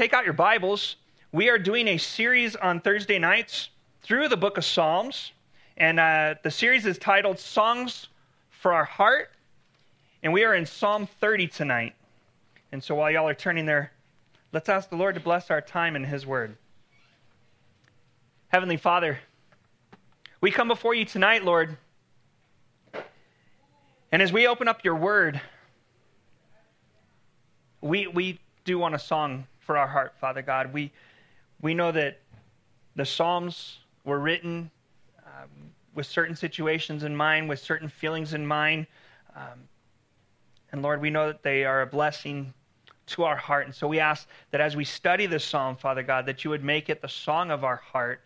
take out your Bibles. We are doing a series on Thursday nights through the book of Psalms. And uh, the series is titled Songs for Our Heart. And we are in Psalm 30 tonight. And so while y'all are turning there, let's ask the Lord to bless our time in His Word. Heavenly Father, we come before you tonight, Lord. And as we open up your Word, we, we do want a song for our heart, Father God. We, we know that the Psalms were written um, with certain situations in mind, with certain feelings in mind. Um, and Lord, we know that they are a blessing to our heart. And so we ask that as we study this psalm, Father God, that you would make it the song of our heart,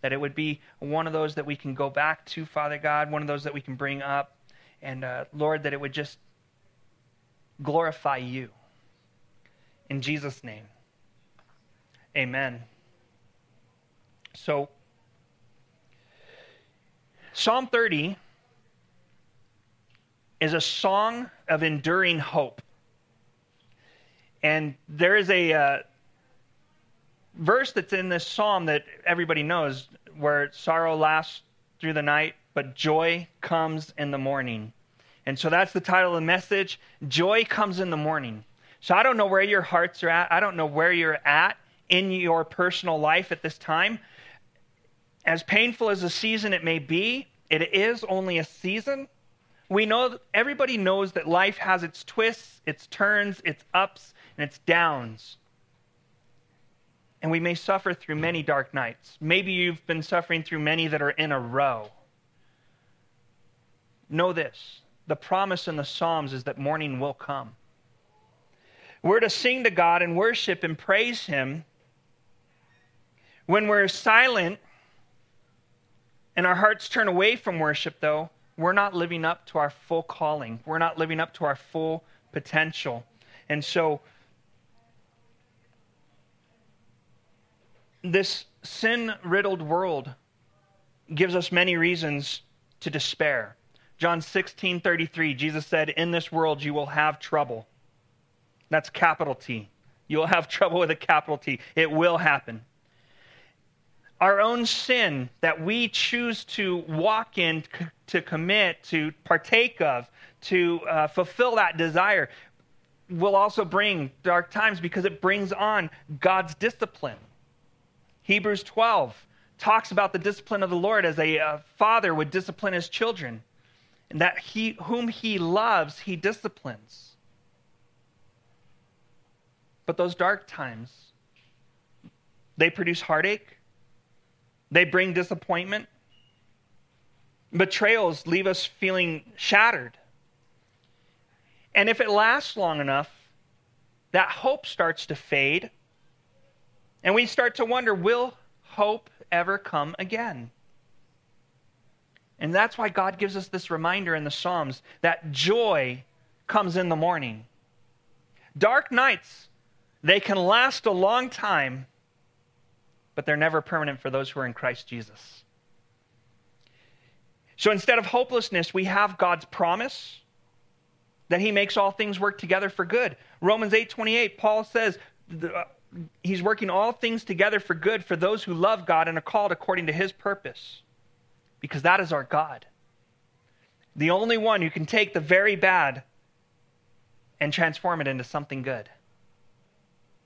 that it would be one of those that we can go back to, Father God, one of those that we can bring up. And uh, Lord, that it would just glorify you. In Jesus' name, amen. So, Psalm 30 is a song of enduring hope. And there is a uh, verse that's in this psalm that everybody knows where sorrow lasts through the night, but joy comes in the morning. And so that's the title of the message Joy Comes in the Morning. So I don't know where your hearts are at. I don't know where you're at in your personal life at this time. As painful as a season it may be, it is only a season. We know everybody knows that life has its twists, its turns, its ups, and its downs. And we may suffer through many dark nights. Maybe you've been suffering through many that are in a row. Know this the promise in the Psalms is that morning will come. We're to sing to God and worship and praise Him. When we're silent and our hearts turn away from worship, though, we're not living up to our full calling. We're not living up to our full potential. And so, this sin riddled world gives us many reasons to despair. John 16 33, Jesus said, In this world you will have trouble. That's capital T. You'll have trouble with a capital T. It will happen. Our own sin that we choose to walk in, to commit, to partake of, to uh, fulfill that desire, will also bring dark times because it brings on God's discipline. Hebrews 12 talks about the discipline of the Lord as a uh, father would discipline his children, and that he whom he loves, he disciplines. But those dark times, they produce heartache, they bring disappointment. Betrayals leave us feeling shattered. And if it lasts long enough, that hope starts to fade. And we start to wonder will hope ever come again? And that's why God gives us this reminder in the Psalms that joy comes in the morning. Dark nights they can last a long time, but they're never permanent for those who are in Christ Jesus. So instead of hopelessness, we have God's promise that he makes all things work together for good. Romans 8:28 Paul says uh, he's working all things together for good for those who love God and are called according to his purpose. Because that is our God. The only one who can take the very bad and transform it into something good.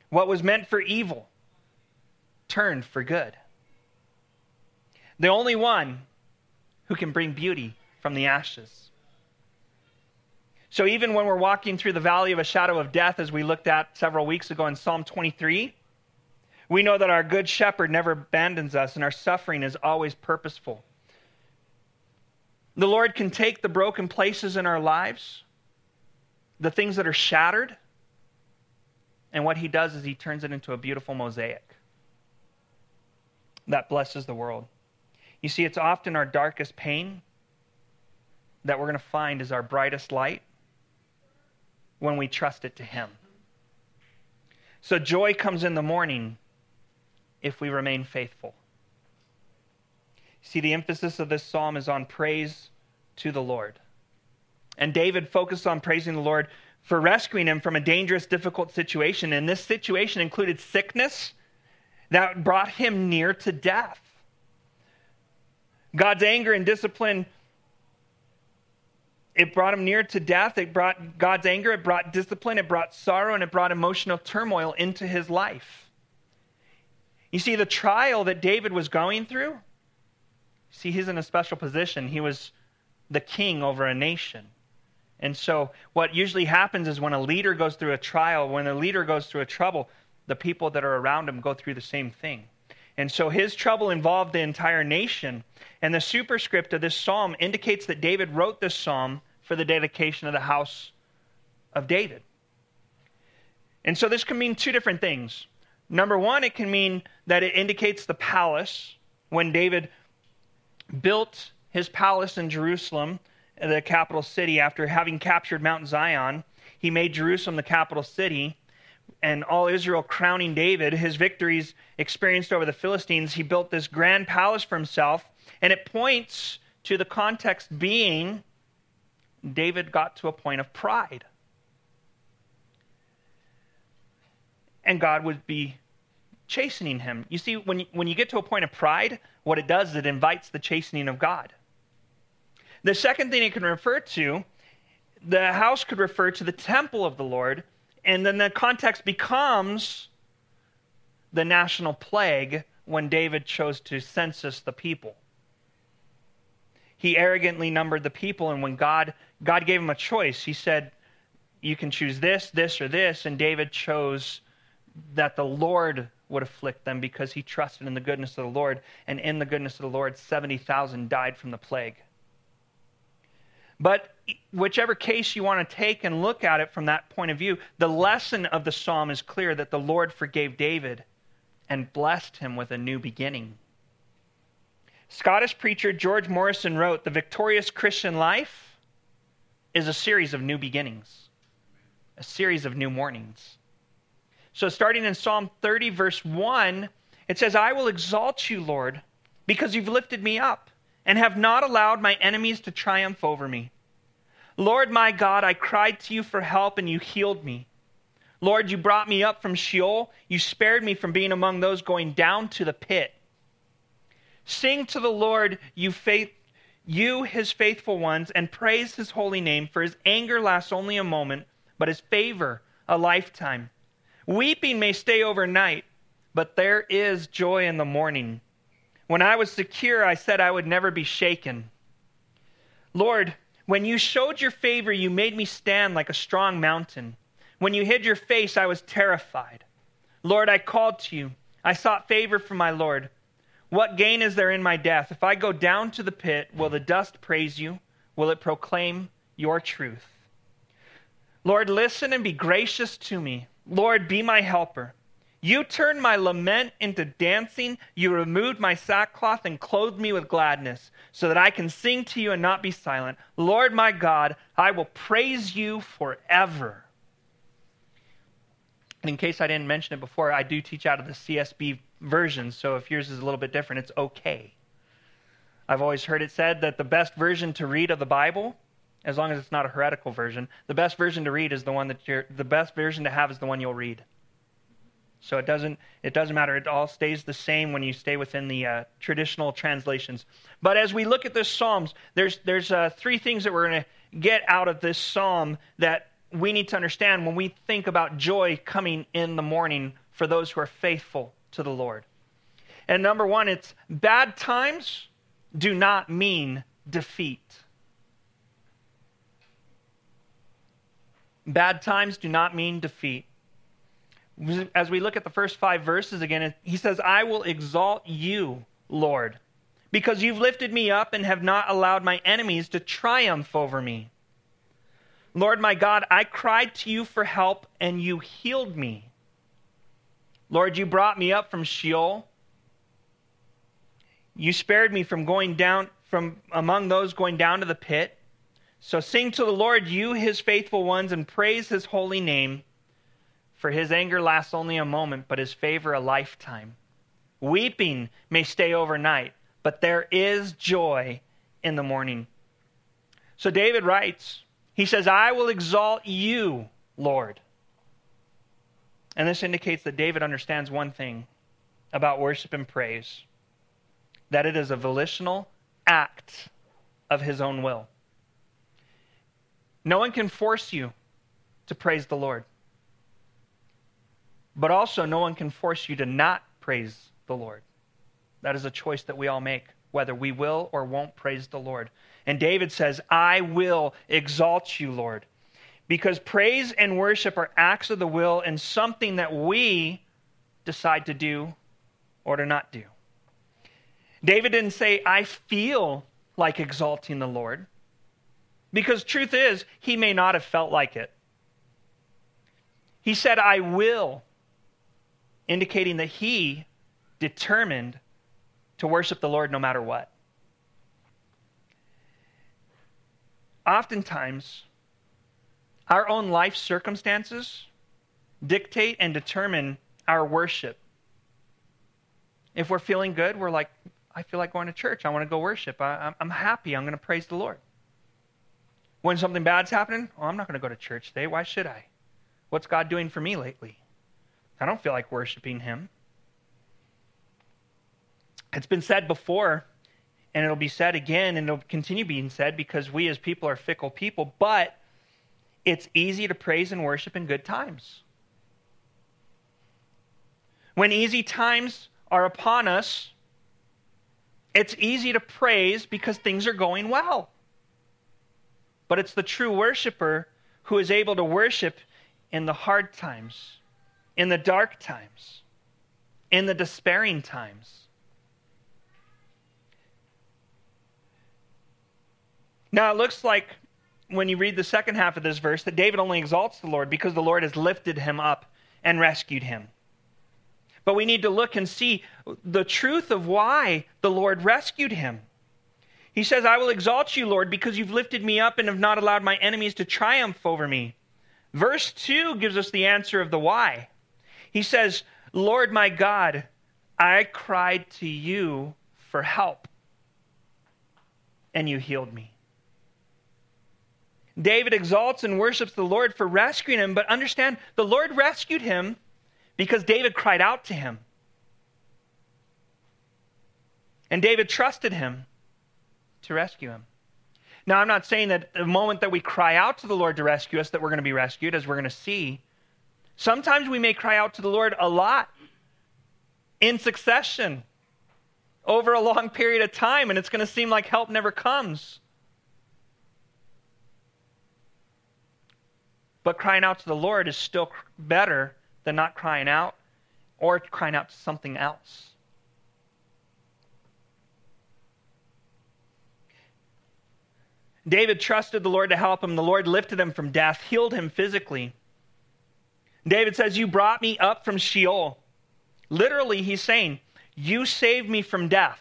What was meant for evil turned for good. The only one who can bring beauty from the ashes. So, even when we're walking through the valley of a shadow of death, as we looked at several weeks ago in Psalm 23, we know that our good shepherd never abandons us and our suffering is always purposeful. The Lord can take the broken places in our lives, the things that are shattered, and what he does is he turns it into a beautiful mosaic that blesses the world. You see, it's often our darkest pain that we're going to find is our brightest light when we trust it to him. So joy comes in the morning if we remain faithful. See, the emphasis of this psalm is on praise to the Lord. And David focused on praising the Lord for rescuing him from a dangerous, difficult situation. And this situation included sickness that brought him near to death. God's anger and discipline it brought him near to death. It brought God's anger, it brought discipline, it brought sorrow, and it brought emotional turmoil into his life. You see, the trial that David was going through, see, he's in a special position. He was the king over a nation. And so, what usually happens is when a leader goes through a trial, when a leader goes through a trouble, the people that are around him go through the same thing. And so his trouble involved the entire nation. And the superscript of this psalm indicates that David wrote this psalm for the dedication of the house of David. And so this can mean two different things. Number one, it can mean that it indicates the palace when David built his palace in Jerusalem, the capital city, after having captured Mount Zion. He made Jerusalem the capital city and all Israel crowning David, his victories experienced over the Philistines, he built this grand palace for himself. And it points to the context being David got to a point of pride. And God would be chastening him. You see, when you, when you get to a point of pride, what it does is it invites the chastening of God. The second thing it can refer to, the house could refer to the temple of the Lord, and then the context becomes the national plague when David chose to census the people. He arrogantly numbered the people, and when God, God gave him a choice, he said, You can choose this, this, or this. And David chose that the Lord would afflict them because he trusted in the goodness of the Lord. And in the goodness of the Lord, 70,000 died from the plague. But whichever case you want to take and look at it from that point of view, the lesson of the psalm is clear that the Lord forgave David and blessed him with a new beginning. Scottish preacher George Morrison wrote The victorious Christian life is a series of new beginnings, a series of new mornings. So, starting in Psalm 30, verse 1, it says, I will exalt you, Lord, because you've lifted me up and have not allowed my enemies to triumph over me. Lord my God, I cried to you for help and you healed me. Lord, you brought me up from Sheol. You spared me from being among those going down to the pit. Sing to the Lord, you faith, you his faithful ones, and praise his holy name, for his anger lasts only a moment, but his favor a lifetime. Weeping may stay overnight, but there is joy in the morning. When I was secure, I said I would never be shaken. Lord, when you showed your favor, you made me stand like a strong mountain. When you hid your face, I was terrified. Lord, I called to you. I sought favor from my Lord. What gain is there in my death? If I go down to the pit, will the dust praise you? Will it proclaim your truth? Lord, listen and be gracious to me. Lord, be my helper. You turned my lament into dancing. You removed my sackcloth and clothed me with gladness, so that I can sing to you and not be silent. Lord my God, I will praise you forever. And in case I didn't mention it before, I do teach out of the CSB version, so if yours is a little bit different, it's okay. I've always heard it said that the best version to read of the Bible, as long as it's not a heretical version, the best version to read is the one that you're, the best version to have is the one you'll read. So it doesn't it doesn't matter. It all stays the same when you stay within the uh, traditional translations. But as we look at this Psalms, there's there's uh, three things that we're going to get out of this psalm that we need to understand when we think about joy coming in the morning for those who are faithful to the Lord. And number one, it's bad times do not mean defeat. Bad times do not mean defeat as we look at the first five verses again, he says, I will exalt you, Lord, because you've lifted me up and have not allowed my enemies to triumph over me. Lord my God, I cried to you for help and you healed me. Lord, you brought me up from Sheol. You spared me from going down from among those going down to the pit. So sing to the Lord, you his faithful ones, and praise his holy name. For his anger lasts only a moment, but his favor a lifetime. Weeping may stay overnight, but there is joy in the morning. So David writes, He says, I will exalt you, Lord. And this indicates that David understands one thing about worship and praise that it is a volitional act of his own will. No one can force you to praise the Lord. But also, no one can force you to not praise the Lord. That is a choice that we all make, whether we will or won't praise the Lord. And David says, I will exalt you, Lord. Because praise and worship are acts of the will and something that we decide to do or to not do. David didn't say, I feel like exalting the Lord. Because truth is, he may not have felt like it. He said, I will, indicating that he determined to worship the Lord no matter what. Oftentimes, our own life circumstances dictate and determine our worship. If we're feeling good, we're like, I feel like going to church. I want to go worship. I, am happy. I'm going to praise the Lord. When something bad's happening, oh, I'm not going to go to church today. Why should I? What's God doing for me lately? I don't feel like worshiping Him. It's been said before, and it'll be said again, and it'll continue being said because we as people are fickle people, but it's easy to praise and worship in good times. When easy times are upon us, it's easy to praise because things are going well. But it's the true worshiper who is able to worship in the hard times, in the dark times, in the despairing times. Now, it looks like when you read the second half of this verse that David only exalts the Lord because the Lord has lifted him up and rescued him. But we need to look and see the truth of why the Lord rescued him. He says, I will exalt you, Lord, because you've lifted me up and have not allowed my enemies to triumph over me. Verse 2 gives us the answer of the why. He says, Lord my God, I cried to you for help, and you healed me. David exalts and worships the Lord for rescuing him, but understand the Lord rescued him because David cried out to him. And David trusted him to rescue him. Now, I'm not saying that the moment that we cry out to the Lord to rescue us, that we're going to be rescued, as we're going to see. Sometimes we may cry out to the Lord a lot in succession over a long period of time, and it's going to seem like help never comes. But crying out to the Lord is still better than not crying out or crying out to something else. David trusted the Lord to help him. The Lord lifted him from death, healed him physically. David says, You brought me up from Sheol. Literally, he's saying, You saved me from death.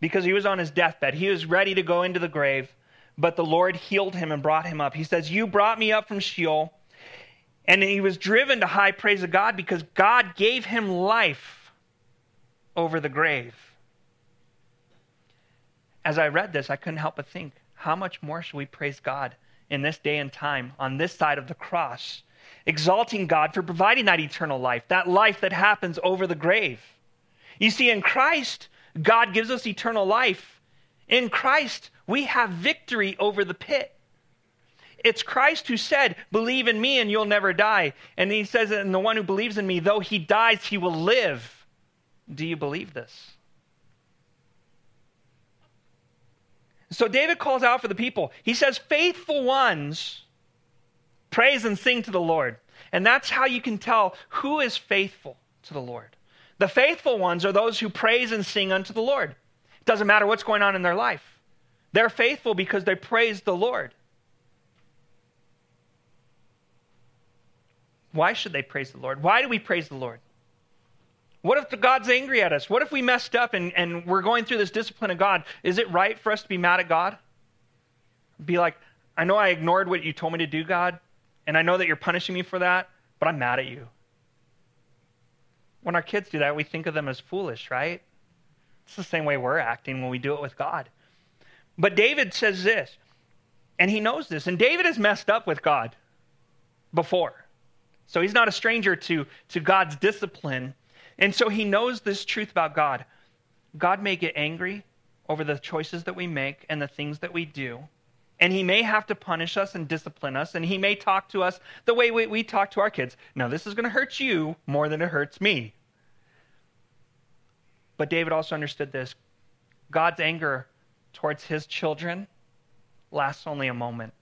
Because he was on his deathbed. He was ready to go into the grave, but the Lord healed him and brought him up. He says, You brought me up from Sheol. And he was driven to high praise of God because God gave him life over the grave as I read this, I couldn't help but think, how much more should we praise God in this day and time on this side of the cross, exalting God for providing that eternal life, that life that happens over the grave? You see, in Christ, God gives us eternal life. In Christ, we have victory over the pit. It's Christ who said, Believe in me and you'll never die. And he says, And the one who believes in me, though he dies, he will live. Do you believe this? So David calls out for the people. He says, Faithful ones praise and sing to the Lord. And that's how you can tell who is faithful to the Lord. The faithful ones are those who praise and sing unto the Lord. It doesn't matter what's going on in their life, they're faithful because they praise the Lord. Why should they praise the Lord? Why do we praise the Lord? What if God's angry at us? What if we messed up and, and we're going through this discipline of God? Is it right for us to be mad at God? Be like, I know I ignored what you told me to do, God, and I know that you're punishing me for that, but I'm mad at you. When our kids do that, we think of them as foolish, right? It's the same way we're acting when we do it with God. But David says this And he knows this. And David has messed up with God before. So he's not a stranger to, to God's discipline. And so he knows this truth about God. God may get angry over the choices that we make and the things that we do. And he may have to punish us and discipline us. And he may talk to us the way we, we talk to our kids. Now, this is going to hurt you more than it hurts me. But David also understood this God's anger towards his children lasts only a moment,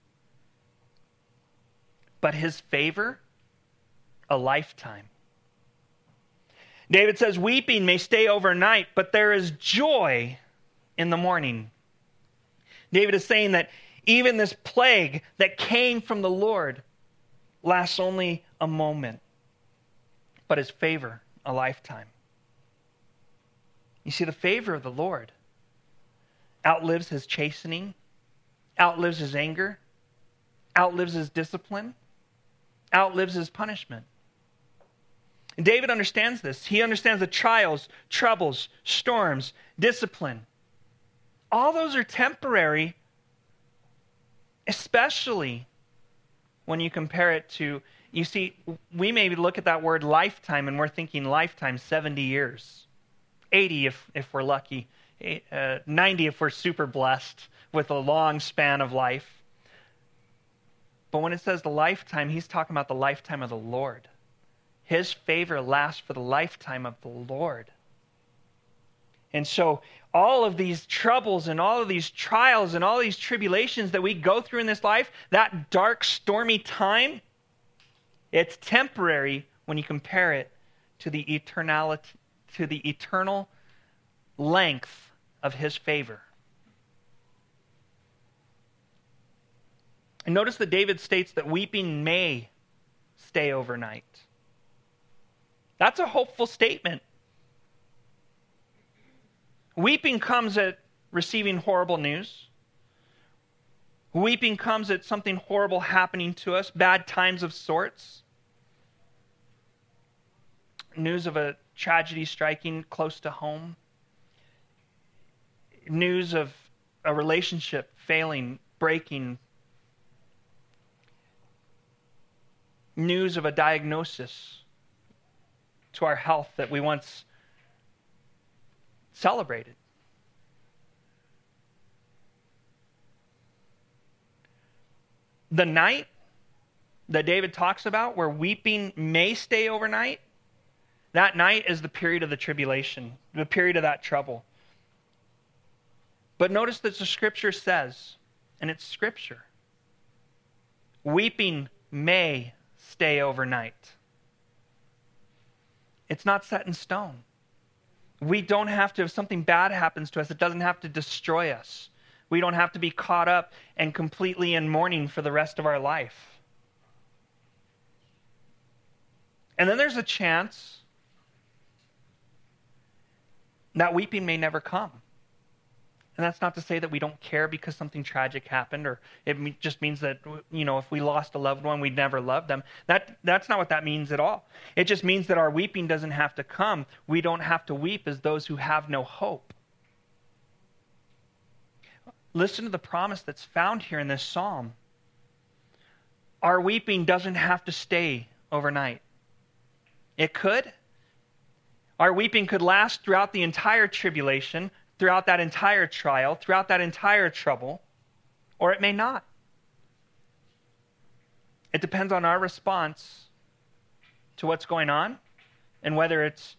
but his favor, a lifetime. David says, Weeping may stay overnight, but there is joy in the morning. David is saying that even this plague that came from the Lord lasts only a moment, but his favor, a lifetime. You see, the favor of the Lord outlives his chastening, outlives his anger, outlives his discipline, outlives his punishment. And David understands this. He understands the trials, troubles, storms, discipline. All those are temporary, especially when you compare it to, you see, we may look at that word lifetime and we're thinking lifetime, 70 years, 80 if, if we're lucky, uh, 90 if we're super blessed with a long span of life. But when it says the lifetime, he's talking about the lifetime of the Lord. His favor lasts for the lifetime of the Lord. And so, all of these troubles and all of these trials and all these tribulations that we go through in this life, that dark, stormy time, it's temporary when you compare it to the eternality, to the eternal length of his favor. And notice that David states that weeping may stay overnight. That's a hopeful statement. Weeping comes at receiving horrible news. Weeping comes at something horrible happening to us, bad times of sorts. News of a tragedy striking close to home. News of a relationship failing, breaking. News of a diagnosis to our health that we once celebrated. The night that David talks about, where weeping may stay overnight, that night is the period of the tribulation, the period of that trouble. But notice that the scripture says, and it's scripture, weeping may stay overnight. It's not set in stone. We don't have to, if something bad happens to us, it doesn't have to destroy us. We don't have to be caught up and completely in mourning for the rest of our life. And then there's a chance that weeping may never come. And that's not to say that we don't care because something tragic happened, or it just means that, you know, if we lost a loved one, we'd never love them. That, that's not what that means at all. It just means that our weeping doesn't have to come. We don't have to weep as those who have no hope. Listen to the promise that's found here in this psalm. Our weeping doesn't have to stay overnight. It could. Our weeping could last throughout the entire tribulation, throughout that entire trial, throughout that entire trouble, or it may not. It depends on our response to what's going on and whether it's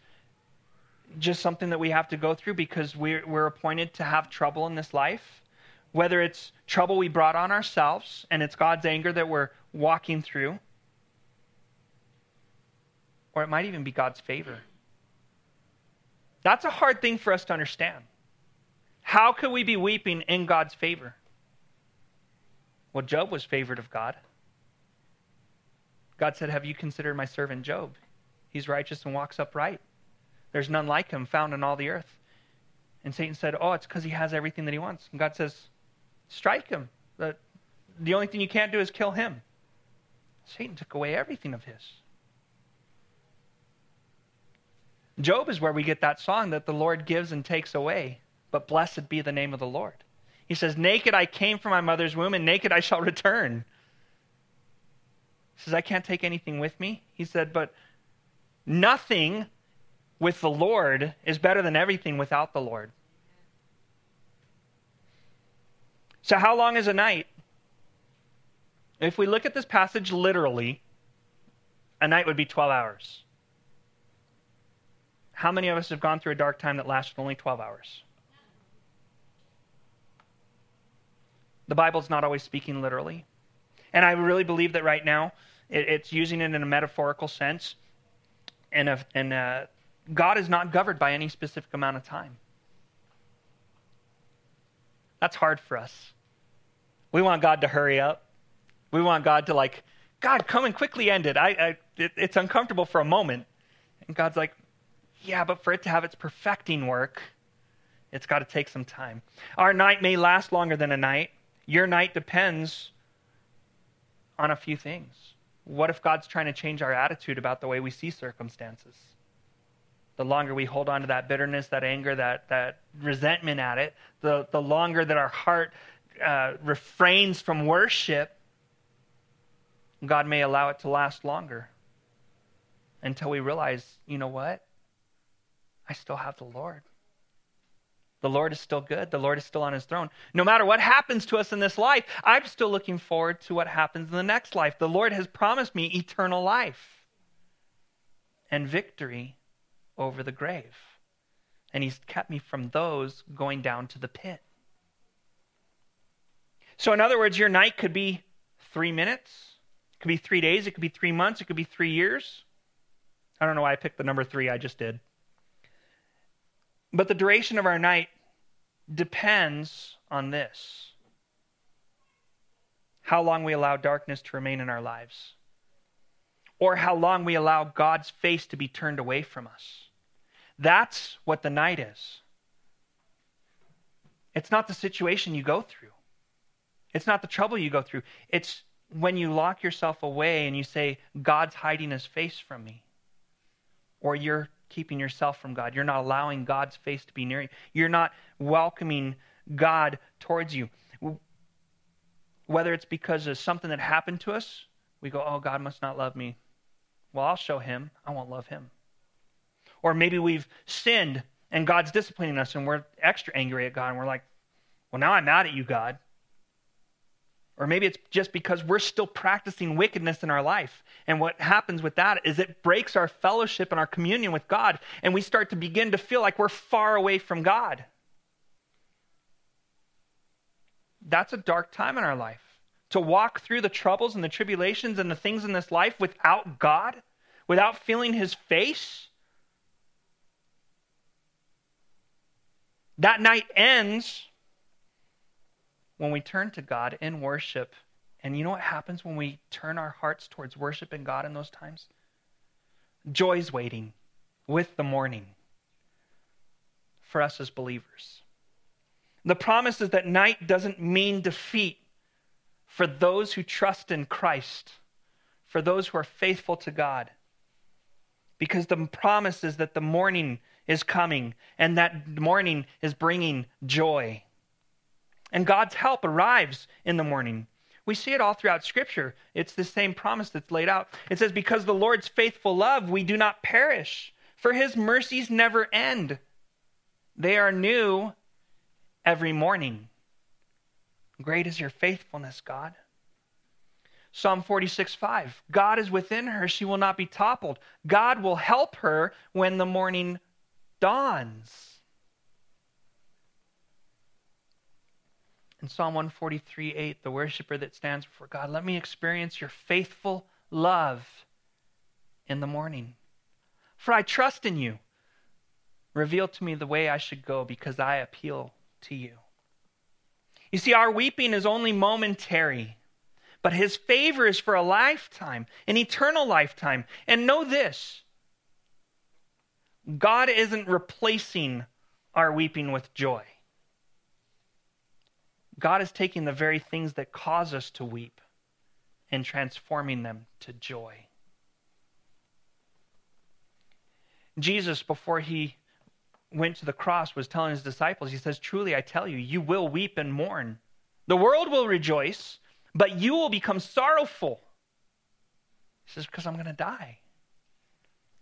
just something that we have to go through because we're, we're appointed to have trouble in this life, whether it's trouble we brought on ourselves and it's God's anger that we're walking through, or it might even be God's favor. That's a hard thing for us to understand. How could we be weeping in God's favor? Well, Job was favored of God. God said, Have you considered my servant Job? He's righteous and walks upright. There's none like him found in all the earth. And Satan said, Oh, it's because he has everything that he wants. And God says, Strike him. The, the only thing you can't do is kill him. Satan took away everything of his. Job is where we get that song that the Lord gives and takes away but blessed be the name of the Lord. He says, Naked I came from my mother's womb, and naked I shall return. He says, I can't take anything with me. He said, But nothing with the Lord is better than everything without the Lord. So, how long is a night? If we look at this passage literally, a night would be 12 hours. How many of us have gone through a dark time that lasted only 12 hours? The Bible's not always speaking literally. And I really believe that right now it, it's using it in a metaphorical sense. And, a, and a, God is not governed by any specific amount of time. That's hard for us. We want God to hurry up. We want God to like, God, come and quickly end it. I, I it, it's uncomfortable for a moment. And God's like, yeah, but for it to have its perfecting work, it's got to take some time. Our night may last longer than a night. Your night depends on a few things. What if God's trying to change our attitude about the way we see circumstances? The longer we hold on to that bitterness, that anger, that, that resentment at it, the, the longer that our heart uh, refrains from worship, God may allow it to last longer until we realize, you know what? I still have the Lord. The Lord is still good. The Lord is still on his throne. No matter what happens to us in this life, I'm still looking forward to what happens in the next life. The Lord has promised me eternal life and victory over the grave. And he's kept me from those going down to the pit. So, in other words, your night could be three minutes, it could be three days, it could be three months, it could be three years. I don't know why I picked the number three, I just did. But the duration of our night depends on this how long we allow darkness to remain in our lives, or how long we allow God's face to be turned away from us. That's what the night is. It's not the situation you go through. It's not the trouble you go through. It's when you lock yourself away and you say, God's hiding his face from me. Or you're keeping yourself from God. You're not allowing God's face to be near you. You're not welcoming God towards you. Whether it's because of something that happened to us, we go, oh, God must not love me. Well, I'll show him. I won't love him. Or maybe we've sinned and God's disciplining us and we're extra angry at God and we're like, well, now I'm mad at you, God. Or maybe it's just because we're still practicing wickedness in our life. And what happens with that is it breaks our fellowship and our communion with God, and we start to begin to feel like we're far away from God. That's a dark time in our life. To walk through the troubles and the tribulations and the things in this life without God, without feeling His face. That night ends when we turn to God in worship, and you know what happens when we turn our hearts towards worshiping God in those times? Joy's waiting with the morning for us as believers. The promise is that night doesn't mean defeat for those who trust in Christ, for those who are faithful to God. Because the promise is that the morning is coming, and that morning is bringing joy. And God's help arrives in the morning. We see it all throughout Scripture. It's the same promise that's laid out. It says, Because the Lord's faithful love, we do not perish, for his mercies never end. They are new every morning. Great is your faithfulness, God. Psalm 46 5. God is within her, she will not be toppled. God will help her when the morning dawns. In Psalm 143 8, the worshiper that stands before God, let me experience your faithful love in the morning. For I trust in you. Reveal to me the way I should go because I appeal to you. You see, our weeping is only momentary, but his favor is for a lifetime, an eternal lifetime. And know this God isn't replacing our weeping with joy. God is taking the very things that cause us to weep and transforming them to joy. Jesus, before he went to the cross was telling his disciples, he says, Truly I tell you, you will weep and mourn. The world will rejoice, but you will become sorrowful. He says, Because I'm going to die.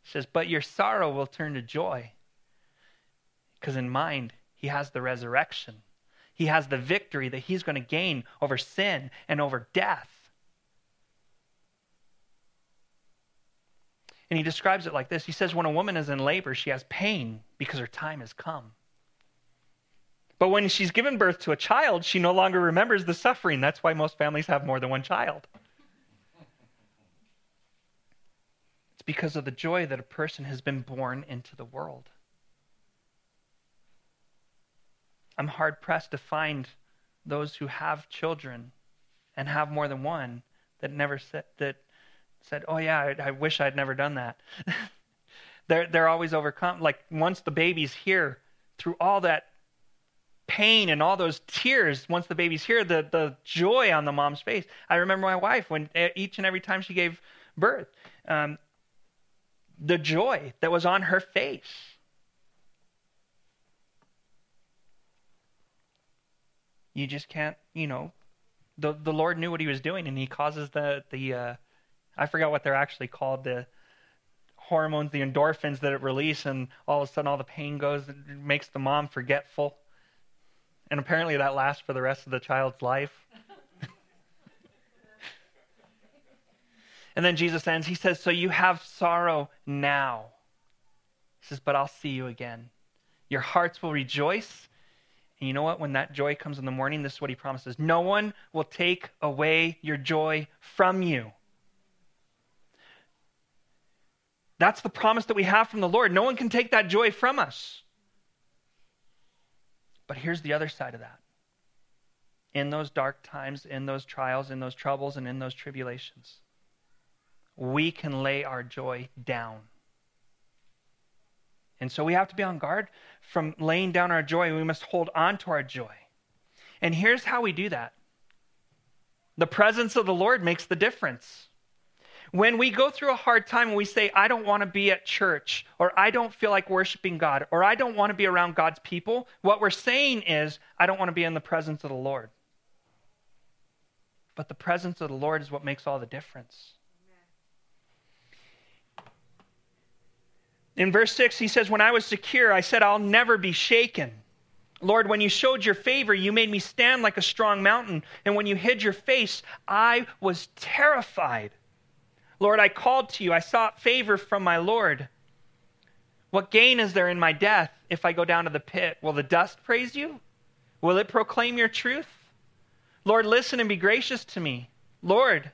He says, But your sorrow will turn to joy. Because in mind, he has the resurrection, he has the victory that he's going to gain over sin and over death. And he describes it like this He says, When a woman is in labor, she has pain because her time has come. But when she's given birth to a child, she no longer remembers the suffering. That's why most families have more than one child. It's because of the joy that a person has been born into the world. I'm hard pressed to find those who have children and have more than one that never said that said, "Oh yeah, I, I wish I'd never done that." they're they're always overcome. Like once the baby's here, through all that pain and all those tears, once the baby's here, the the joy on the mom's face. I remember my wife when each and every time she gave birth, um, the joy that was on her face. You just can't, you know, the the Lord knew what He was doing, and He causes the the uh, I forgot what they're actually called, the hormones, the endorphins that it releases, and all of a sudden all the pain goes, it makes the mom forgetful. And apparently that lasts for the rest of the child's life. and then Jesus ends, he says, So you have sorrow now. He says, But I'll see you again. Your hearts will rejoice. And you know what? When that joy comes in the morning, this is what he promises No one will take away your joy from you. That's the promise that we have from the Lord. No one can take that joy from us. But here's the other side of that. In those dark times, in those trials, in those troubles, and in those tribulations, we can lay our joy down. And so we have to be on guard from laying down our joy. We must hold on to our joy. And here's how we do that the presence of the Lord makes the difference. When we go through a hard time and we say, I don't want to be at church, or I don't feel like worshiping God, or I don't want to be around God's people, what we're saying is, I don't want to be in the presence of the Lord. But the presence of the Lord is what makes all the difference. In verse 6, he says, When I was secure, I said, I'll never be shaken. Lord, when you showed your favor, you made me stand like a strong mountain. And when you hid your face, I was terrified. Lord, I called to you. I sought favor from my Lord. What gain is there in my death if I go down to the pit? Will the dust praise you? Will it proclaim your truth? Lord, listen and be gracious to me. Lord,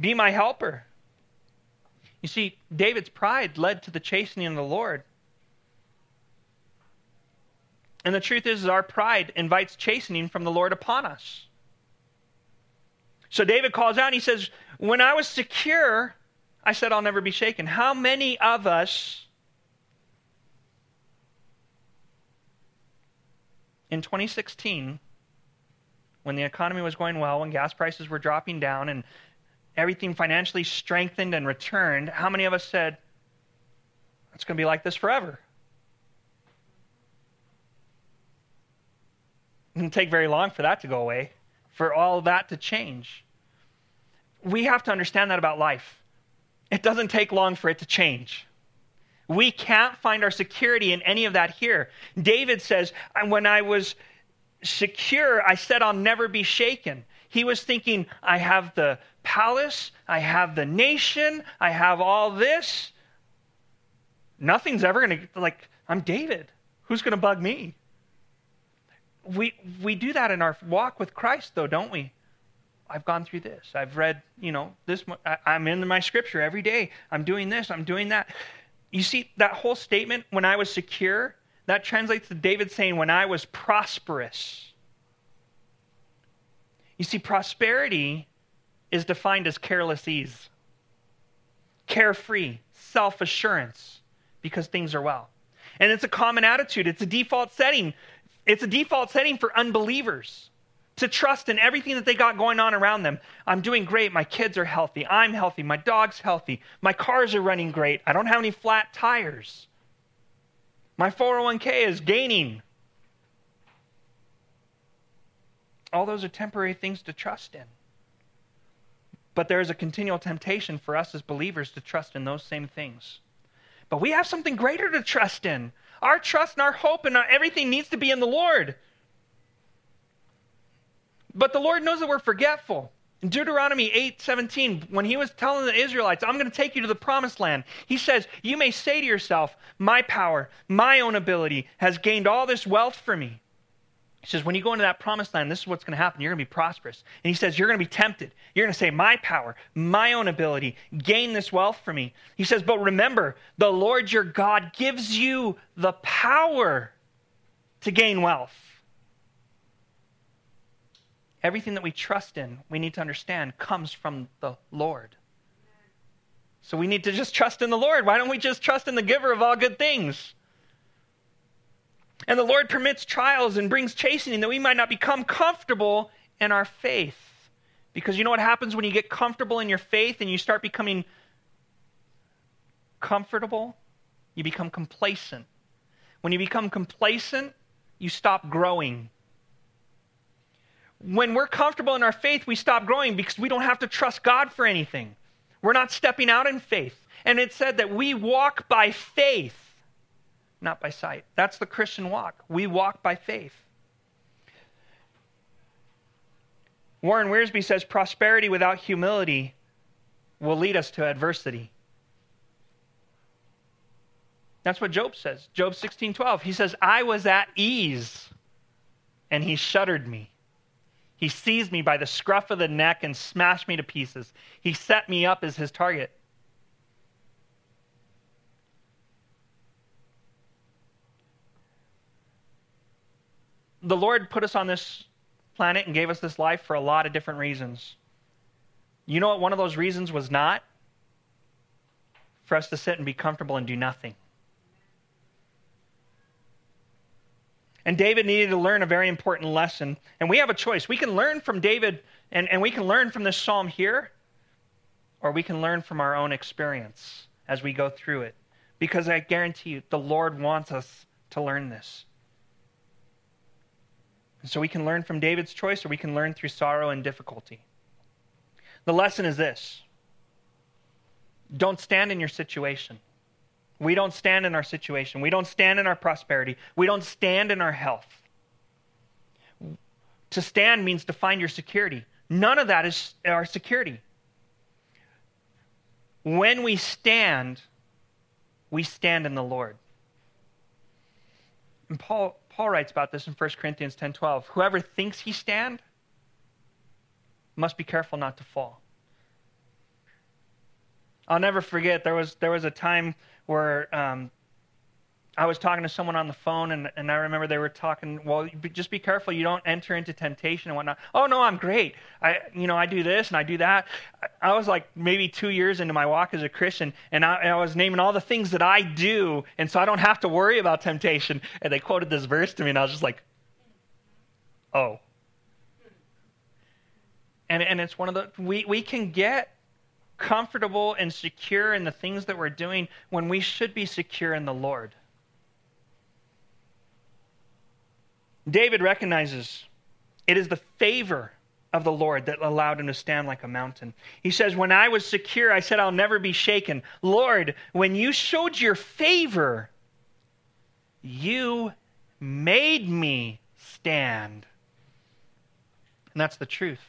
be my helper. You see, David's pride led to the chastening of the Lord. And the truth is, our pride invites chastening from the Lord upon us. So David calls out and he says, When I was secure, I said, I'll never be shaken. How many of us in 2016, when the economy was going well, when gas prices were dropping down, and everything financially strengthened and returned, how many of us said, It's going to be like this forever? It didn't take very long for that to go away for all that to change. We have to understand that about life. It doesn't take long for it to change. We can't find our security in any of that here. David says, When I was secure, I said, I'll never be shaken. He was thinking, I have the palace, I have the nation, I have all this. Nothing's ever going to, like, I'm David. Who's going to bug me? we we do that in our walk with Christ, though, don't we? I've gone through this. I've read, you know, this. I'm in my scripture every day. I'm doing this. I'm doing that. You see that whole statement. When I was secure, that translates to David saying, "When I was prosperous." You see, prosperity is defined as careless ease, carefree, self assurance, because things are well. And it's a common attitude, it's a default setting it's a default setting for unbelievers to trust in everything that they got going on around them. I'm doing great. My kids are healthy. I'm healthy. My dog's healthy. My cars are running great. I don't have any flat tires. My 401k is gaining. All those are temporary things to trust in. But there is a continual temptation for us as believers to trust in those same things. But we have something greater to trust in. Our trust and our hope and our everything needs to be in the Lord. But the Lord knows that we're forgetful. In Deuteronomy 8 17, when he was telling the Israelites, I'm going to take you to the promised land, he says, You may say to yourself, My power, my own ability has gained all this wealth for me. He says, when you go into that promised land, this is what's going to happen. You're going to be prosperous. And he says, you're going to be tempted. You're going to say, my power, my own ability, gain this wealth for me. He says, but remember, the Lord your God gives you the power to gain wealth. Everything that we trust in, we need to understand, comes from the Lord. So we need to just trust in the Lord. Why don't we just trust in the giver of all good things? And the Lord permits trials and brings chastening that we might not become comfortable in our faith. Because you know what happens when you get comfortable in your faith and you start becoming comfortable? You become complacent. When you become complacent, you stop growing. When we're comfortable in our faith, we stop growing because we don't have to trust God for anything. We're not stepping out in faith. And it said that we walk by faith not by sight. That's the Christian walk. We walk by faith. Warren Wiersbe says prosperity without humility will lead us to adversity. That's what Job says. Job 16:12. He says, "I was at ease, and he shuddered me. He seized me by the scruff of the neck and smashed me to pieces. He set me up as his target." The Lord put us on this planet and gave us this life for a lot of different reasons. You know what one of those reasons was not? For us to sit and be comfortable and do nothing. And David needed to learn a very important lesson. And we have a choice. We can learn from David and, and we can learn from this psalm here, or we can learn from our own experience as we go through it. Because I guarantee you, the Lord wants us to learn this. So we can learn from David's choice or we can learn through sorrow and difficulty. The lesson is this don't stand in your situation. We don't stand in our situation. We don't stand in our prosperity. We don't stand in our health. To stand means to find your security. None of that is our security. When we stand, we stand in the Lord. And Paul, Paul writes about this in 1 Corinthians 10:12. Whoever thinks he stand must be careful not to fall. I'll never forget there was there was a time where um, I was talking to someone on the phone, and, and I remember they were talking. Well, just be careful you don't enter into temptation and whatnot. Oh no, I'm great. I you know I do this and I do that. I, was like maybe two years into my walk as a Christian, and I, I, was naming all the things that I do, and so I don't have to worry about temptation. And they quoted this verse to me, and I was just like, oh. And and it's one of the we we can get comfortable and secure in the things that we're doing when we should be secure in the Lord. David recognizes it is the favor of the Lord that allowed him to stand like a mountain. He says, When I was secure, I said, I'll never be shaken. Lord, when you showed your favor, you made me stand. And that's the truth.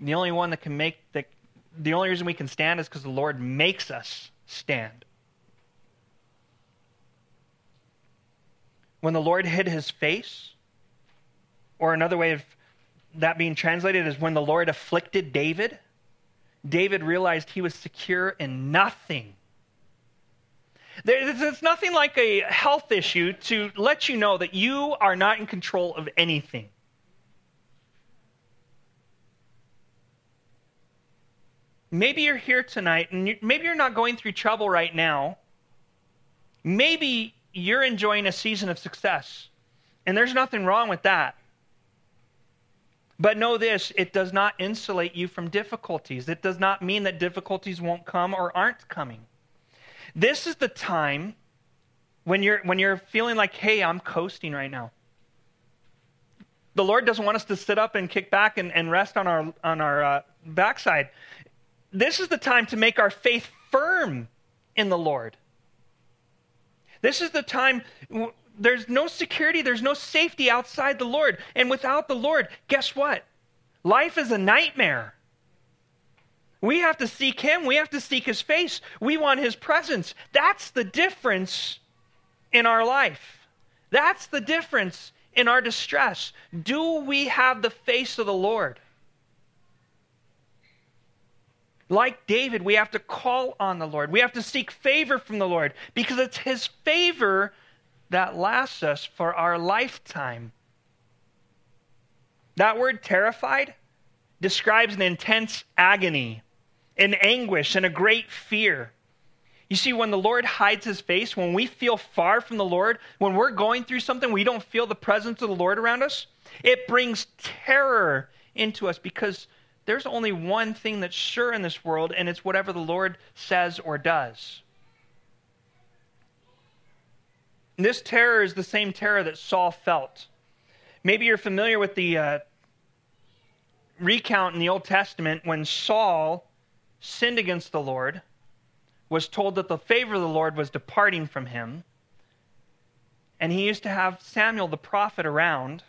The only one that can make the, the only reason we can stand is because the Lord makes us stand. When the Lord hid his face, or another way of that being translated is when the Lord afflicted David, David realized he was secure in nothing. It's nothing like a health issue to let you know that you are not in control of anything. Maybe you're here tonight and you, maybe you're not going through trouble right now. Maybe you're enjoying a season of success. And there's nothing wrong with that. But know this it does not insulate you from difficulties. It does not mean that difficulties won't come or aren't coming. This is the time When you're, when you're feeling like, hey, I'm coasting right now. The Lord doesn't want us to sit up and kick back and, and rest on our, on our uh, backside. This is the time to make our faith firm in the Lord. This is the time, there's no security, there's no safety outside the Lord. And without the Lord, guess what? Life is a nightmare. We have to seek Him. We have to seek His face. We want His presence. That's the difference in our life. That's the difference in our distress. Do we have the face of the Lord? Like David, we have to call on the Lord. We have to seek favor from the Lord because it's His favor that lasts us for our lifetime. That word terrified describes an intense agony, an anguish, and a great fear. You see, when the Lord hides his face, when we feel far from the Lord, when we're going through something, we don't feel the presence of the Lord around us, it brings terror into us because there's only one thing that's sure in this world, and it's whatever the Lord says or does. This terror is the same terror that Saul felt. Maybe you're familiar with the uh, recount in the Old Testament when Saul sinned against the Lord, was told that the favor of the Lord was departing from him, and he used to have Samuel the prophet around,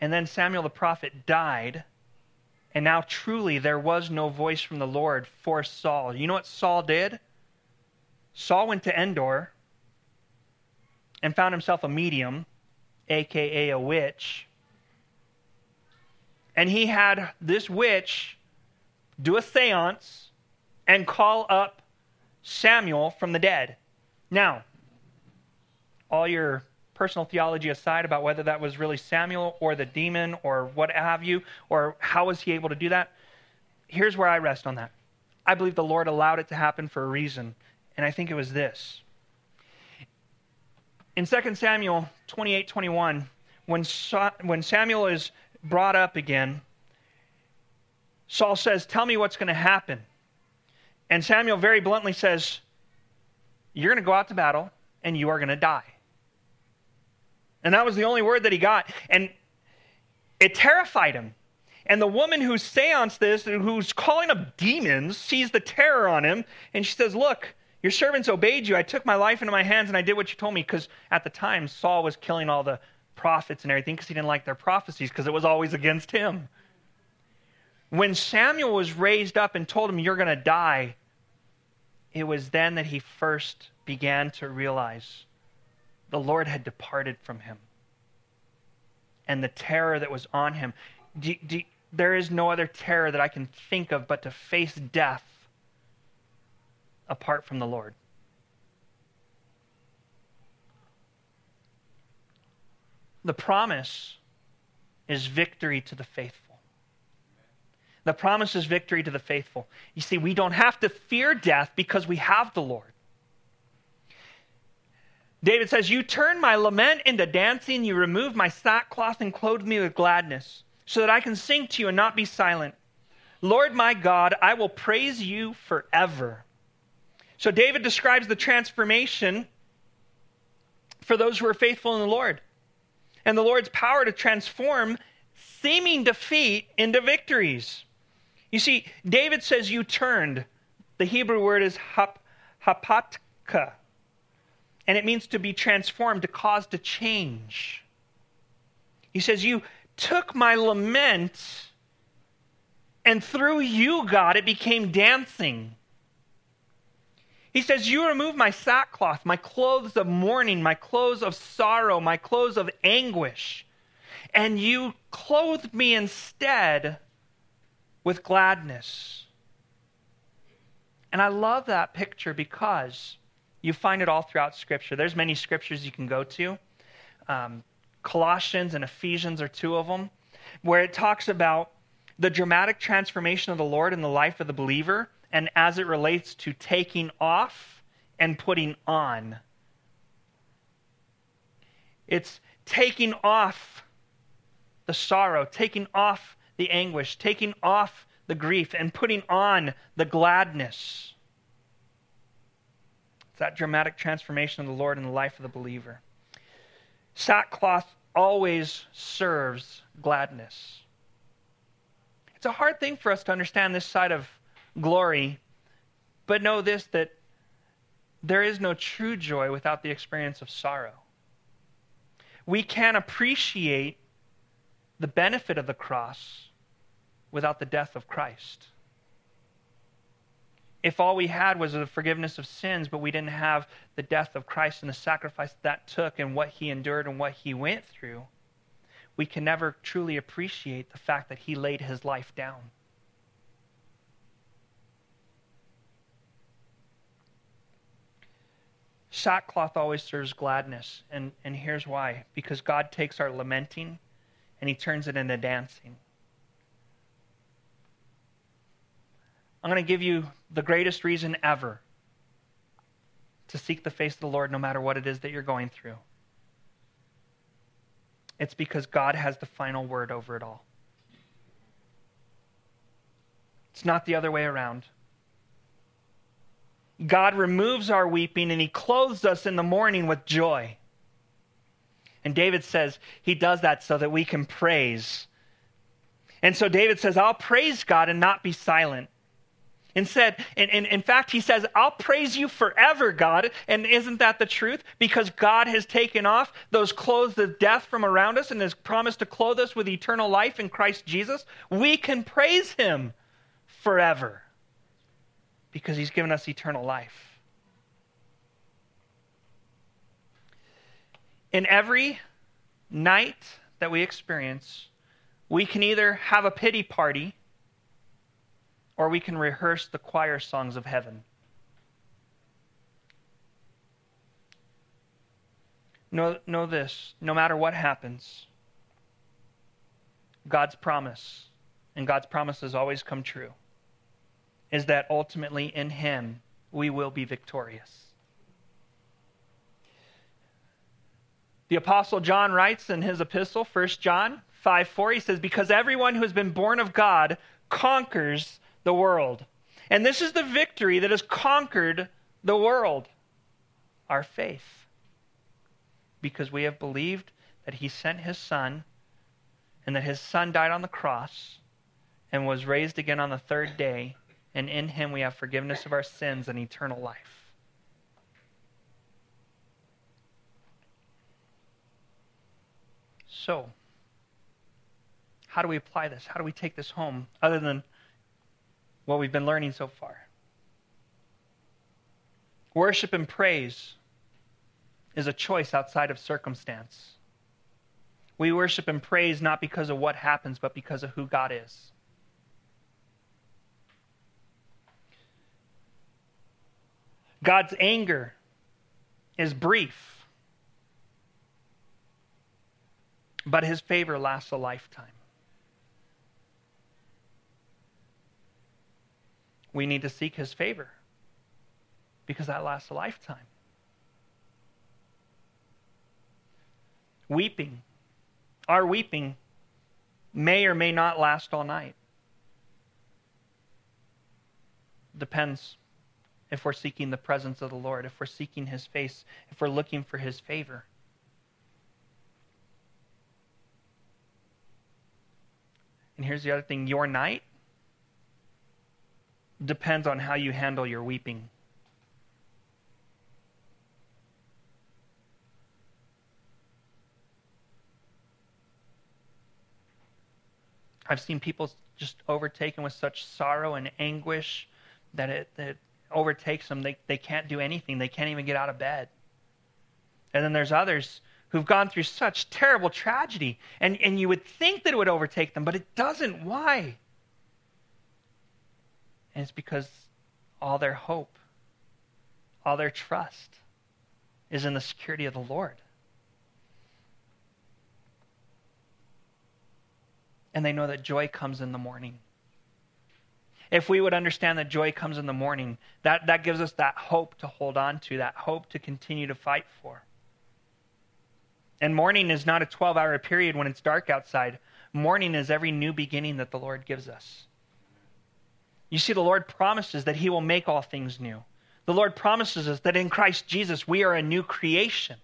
and then Samuel the prophet died, and now truly there was no voice from the Lord for Saul. You know what Saul did? Saul went to Endor and found himself a medium, aka a witch. And he had this witch do a seance and call up Samuel from the dead. Now, all your personal theology aside about whether that was really Samuel or the demon or what have you, or how was he able to do that, here's where I rest on that. I believe the Lord allowed it to happen for a reason, and I think it was this. In 2 Samuel 28 21, when, when Samuel is brought up again, Saul says, Tell me what's going to happen. And Samuel very bluntly says, You're going to go out to battle and you are going to die. And that was the only word that he got. And it terrified him. And the woman who seanced this, who's calling up demons, sees the terror on him. And she says, Look, your servants obeyed you. I took my life into my hands and I did what you told me. Because at the time, Saul was killing all the prophets and everything because he didn't like their prophecies because it was always against him. When Samuel was raised up and told him, You're going to die, it was then that he first began to realize the Lord had departed from him. And the terror that was on him. Do, do, there is no other terror that I can think of but to face death apart from the Lord. The promise is victory to the faithful. The promise is victory to the faithful. You see, we don't have to fear death because we have the Lord. David says, You turn my lament into dancing, you remove my sackcloth and clothe me with gladness, so that I can sing to you and not be silent. Lord my God, I will praise you forever. So David describes the transformation for those who are faithful in the Lord and the Lord's power to transform seeming defeat into victories. You see, David says, You turned. The Hebrew word is hap, hapatka, and it means to be transformed, to cause to change. He says, You took my lament, and through you, God, it became dancing. He says, You remove my sackcloth, my clothes of mourning, my clothes of sorrow, my clothes of anguish, and you clothed me instead with gladness. And I love that picture because you find it all throughout Scripture. There's many scriptures you can go to. Um, Colossians and Ephesians are two of them, where it talks about the dramatic transformation of the Lord in the life of the believer and as it relates to taking off and putting on. It's taking off the sorrow, taking off the anguish, taking off the grief, and putting on the gladness. It's that dramatic transformation of the Lord in the life of the believer. Sackcloth always serves gladness. It's a hard thing for us to understand this side of glory, but know this that there is no true joy without the experience of sorrow. We can appreciate the benefit of the cross without the death of Christ. If all we had was the forgiveness of sins, but we didn't have the death of Christ and the sacrifice that took and what he endured and what he went through, we can never truly appreciate the fact that he laid his life down. Sackcloth always serves gladness, and, and here's why because God takes our lamenting and he turns it into dancing. I'm going to give you the greatest reason ever to seek the face of the Lord no matter what it is that you're going through. It's because God has the final word over it all. It's not the other way around. God removes our weeping and he clothes us in the morning with joy. And David says he does that so that we can praise. And so David says, I'll praise God and not be silent. Instead, in, in, in fact, he says, I'll praise you forever, God. And isn't that the truth? Because God has taken off those clothes of death from around us and has promised to clothe us with eternal life in Christ Jesus. We can praise him forever because he's given us eternal life. In every night that we experience, we can either have a pity party or we can rehearse the choir songs of heaven. Know, know this no matter what happens, God's promise, and God's promises always come true is that ultimately in Him we will be victorious. The Apostle John writes in his epistle, 1 John 5 4, he says, Because everyone who has been born of God conquers the world. And this is the victory that has conquered the world our faith. Because we have believed that He sent His Son and that His Son died on the cross and was raised again on the third day and in him we have forgiveness of our sins and eternal life. So, how do we apply this? How do we take this home other than what we've been learning so far? Worship and praise is a choice outside of circumstance. We worship and praise not because of what happens, but because of who God is. God's anger is brief, but his favor lasts a lifetime. We need to seek his favor because that lasts a lifetime. Weeping, our weeping may or may not last all night. Depends if we're seeking the presence of the Lord, if we're seeking his face, if we're looking for his favor. And here's the other thing your night depends on how you handle your weeping. I've seen people just overtaken with such sorrow and anguish that it that overtakes them. They, they can't do anything, they can't even get out of bed. And then there's others who've gone through such terrible tragedy, and, and you would think that it would overtake them, but it doesn't. Why? And it's because all their hope, all their trust is in the security of the Lord. And they know that joy comes in the morning if we would understand that joy comes in the morning, that, that gives us that hope to hold on to, that hope to continue to fight for. And morning is not a 12 hour period when it's dark outside. Morning is every new beginning that the Lord gives us. You see, the Lord promises that He will make all things new. The Lord promises us that in Christ Jesus we are a new creation.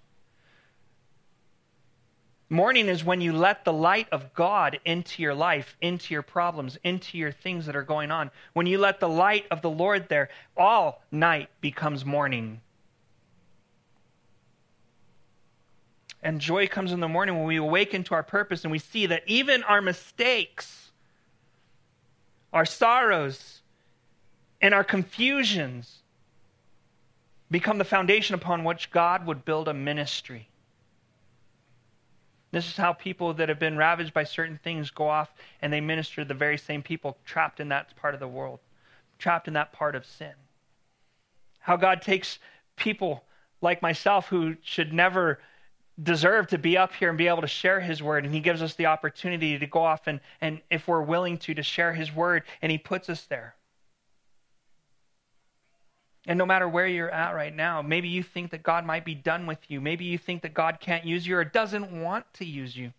Morning is when you let the light of God into your life, into your problems, into your things that are going on. When you let the light of the Lord there, all night becomes morning. And joy comes in the morning when we awaken to our purpose and we see that even our mistakes, our sorrows, and our confusions become the foundation upon which God would build a ministry. This is how people that have been ravaged by certain things go off and they minister to the very same people trapped in that part of the world, trapped in that part of sin. How God takes people like myself who should never deserve to be up here and be able to share his word and he gives us the opportunity to go off and, and if we're willing to to share his word and he puts us there and no matter where you're at right now, maybe you think that God might be done with you. Maybe you think that God can't use you or doesn't want to use you.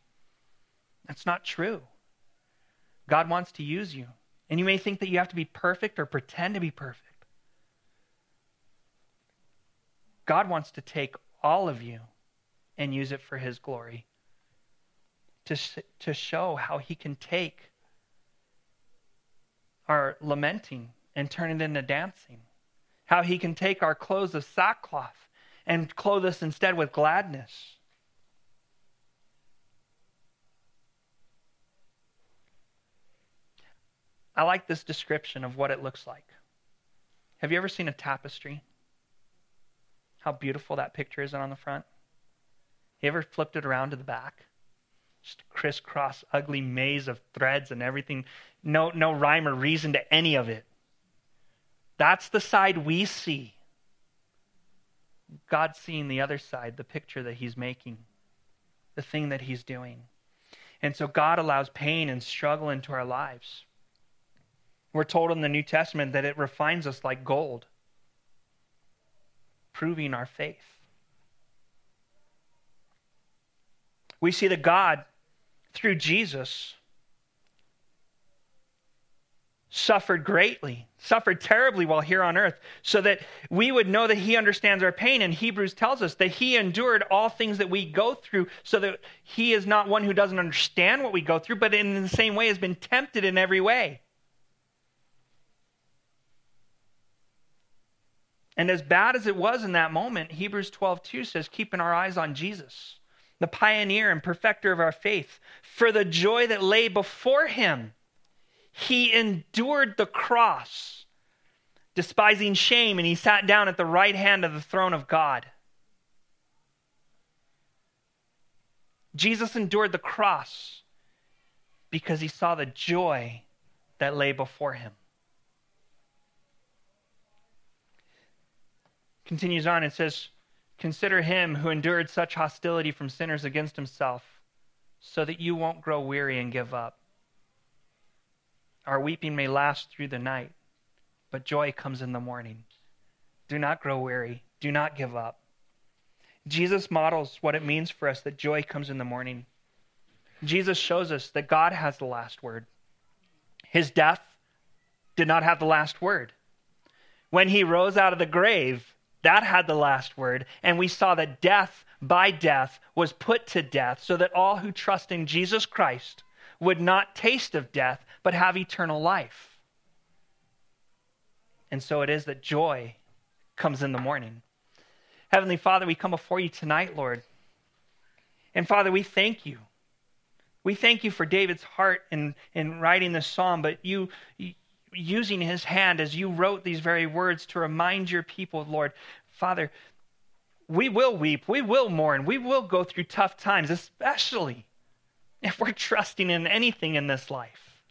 That's not true. God wants to use you. And you may think that you have to be perfect or pretend to be perfect. God wants to take all of you and use it for his glory. To, to show how he can take our lamenting and turn it into dancing how he can take our clothes of sackcloth and clothe us instead with gladness. I like this description of what it looks like. Have you ever seen a tapestry? How beautiful that picture is on the front? You ever flipped it around to the back? Just a crisscross, ugly maze of threads and everything. No, no rhyme or reason to any of it. That's the side we see. God's seeing the other side, the picture that He's making, the thing that He's doing. And so God allows pain and struggle into our lives. We're told in the New Testament that it refines us like gold, proving our faith. We see that God, through Jesus, suffered greatly, suffered terribly while here on earth, so that we would know that he understands our pain. And Hebrews tells us that he endured all things that we go through, so that he is not one who doesn't understand what we go through, but in the same way has been tempted in every way. And as bad as it was in that moment, Hebrews 12 2 says, keeping our eyes on Jesus, the pioneer and perfecter of our faith, for the joy that lay before him he endured the cross, despising shame, and he sat down at the right hand of the throne of God. Jesus endured the cross because he saw the joy that lay before him. Continues on and says, Consider him who endured such hostility from sinners against himself, so that you won't grow weary and give up. Our weeping may last through the night, but joy comes in the morning. Do not grow weary. Do not give up. Jesus models what it means for us that joy comes in the morning. Jesus shows us that God has the last word. His death did not have the last word. When he rose out of the grave, that had the last word. And we saw that death by death was put to death so that all who trust in Jesus Christ would not taste of death, but have eternal life. And so it is that joy comes in the morning. Heavenly Father, we come before you tonight, Lord. And Father, we thank you. We thank you for David's heart in, in writing this psalm, but you, using his hand as you wrote these very words to remind your people, Lord. Father, we will weep, we will mourn, we will go through tough times, especially if we're trusting in anything in this life.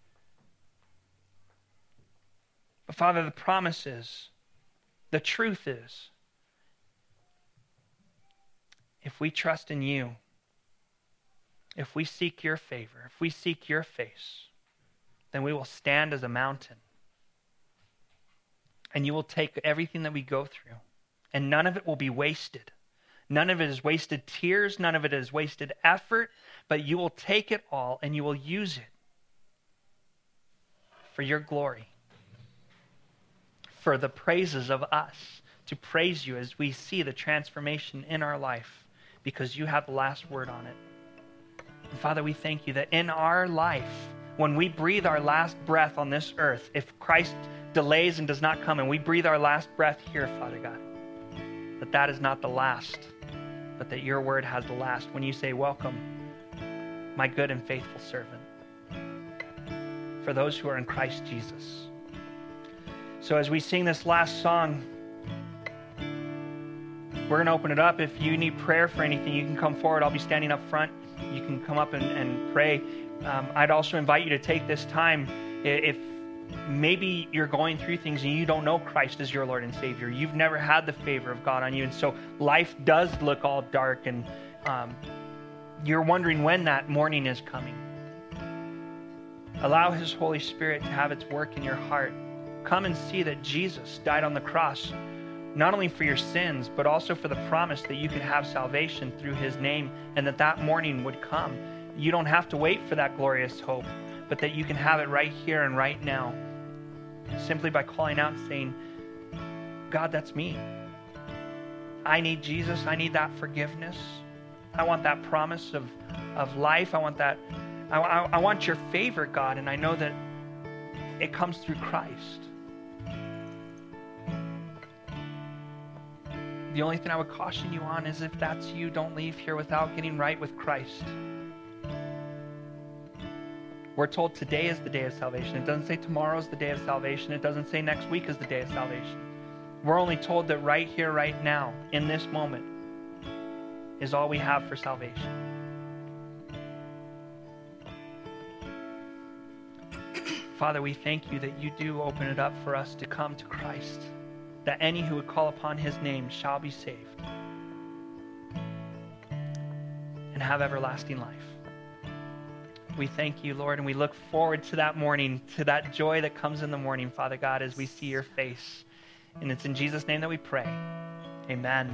But Father, the promise is, the truth is, if we trust in you, if we seek your favor, if we seek your face, then we will stand as a mountain. And you will take everything that we go through, and none of it will be wasted. None of it is wasted tears, none of it is wasted effort, but you will take it all and you will use it for your glory, for the praises of us, to praise you as we see the transformation in our life because you have the last word on it. And Father, we thank you that in our life, when we breathe our last breath on this earth, if Christ delays and does not come and we breathe our last breath here, Father God, that that is not the last, but that your word has the last when you say, Welcome, my good and faithful servant, for those who are in Christ Jesus. So as we sing this last song, we're going to open it up. If you need prayer for anything, you can come forward. I'll be standing up front. You can come up and, and pray. Um, I'd also invite you to take this time if maybe you're going through things and you don't know Christ as your Lord and Savior. You've never had the favor of God on you. And so life does look all dark and um, you're wondering when that morning is coming. Allow His Holy Spirit to have its work in your heart. Come and see that Jesus died on the cross, not only for your sins, but also for the promise that you could have salvation through His name and that that morning would come. You don't have to wait for that glorious hope, but that you can have it right here and right now simply by calling out and saying, God, that's me. I need Jesus. I need that forgiveness. I want that promise of, of life. I want that. I, I, I want your favor, God, and I know that it comes through Christ. The only thing I would caution you on is if that's you, don't leave here without getting right with Christ. We're told today is the day of salvation. It doesn't say tomorrow is the day of salvation. It doesn't say next week is the day of salvation. We're only told that right here, right now, in this moment, is all we have for salvation. Father, we thank you that you do open it up for us to come to Christ, that any who would call upon his name shall be saved and have everlasting life. We thank you, Lord, and we look forward to that morning, to that joy that comes in the morning, Father God, as we see your face. And it's in Jesus' name that we pray. Amen.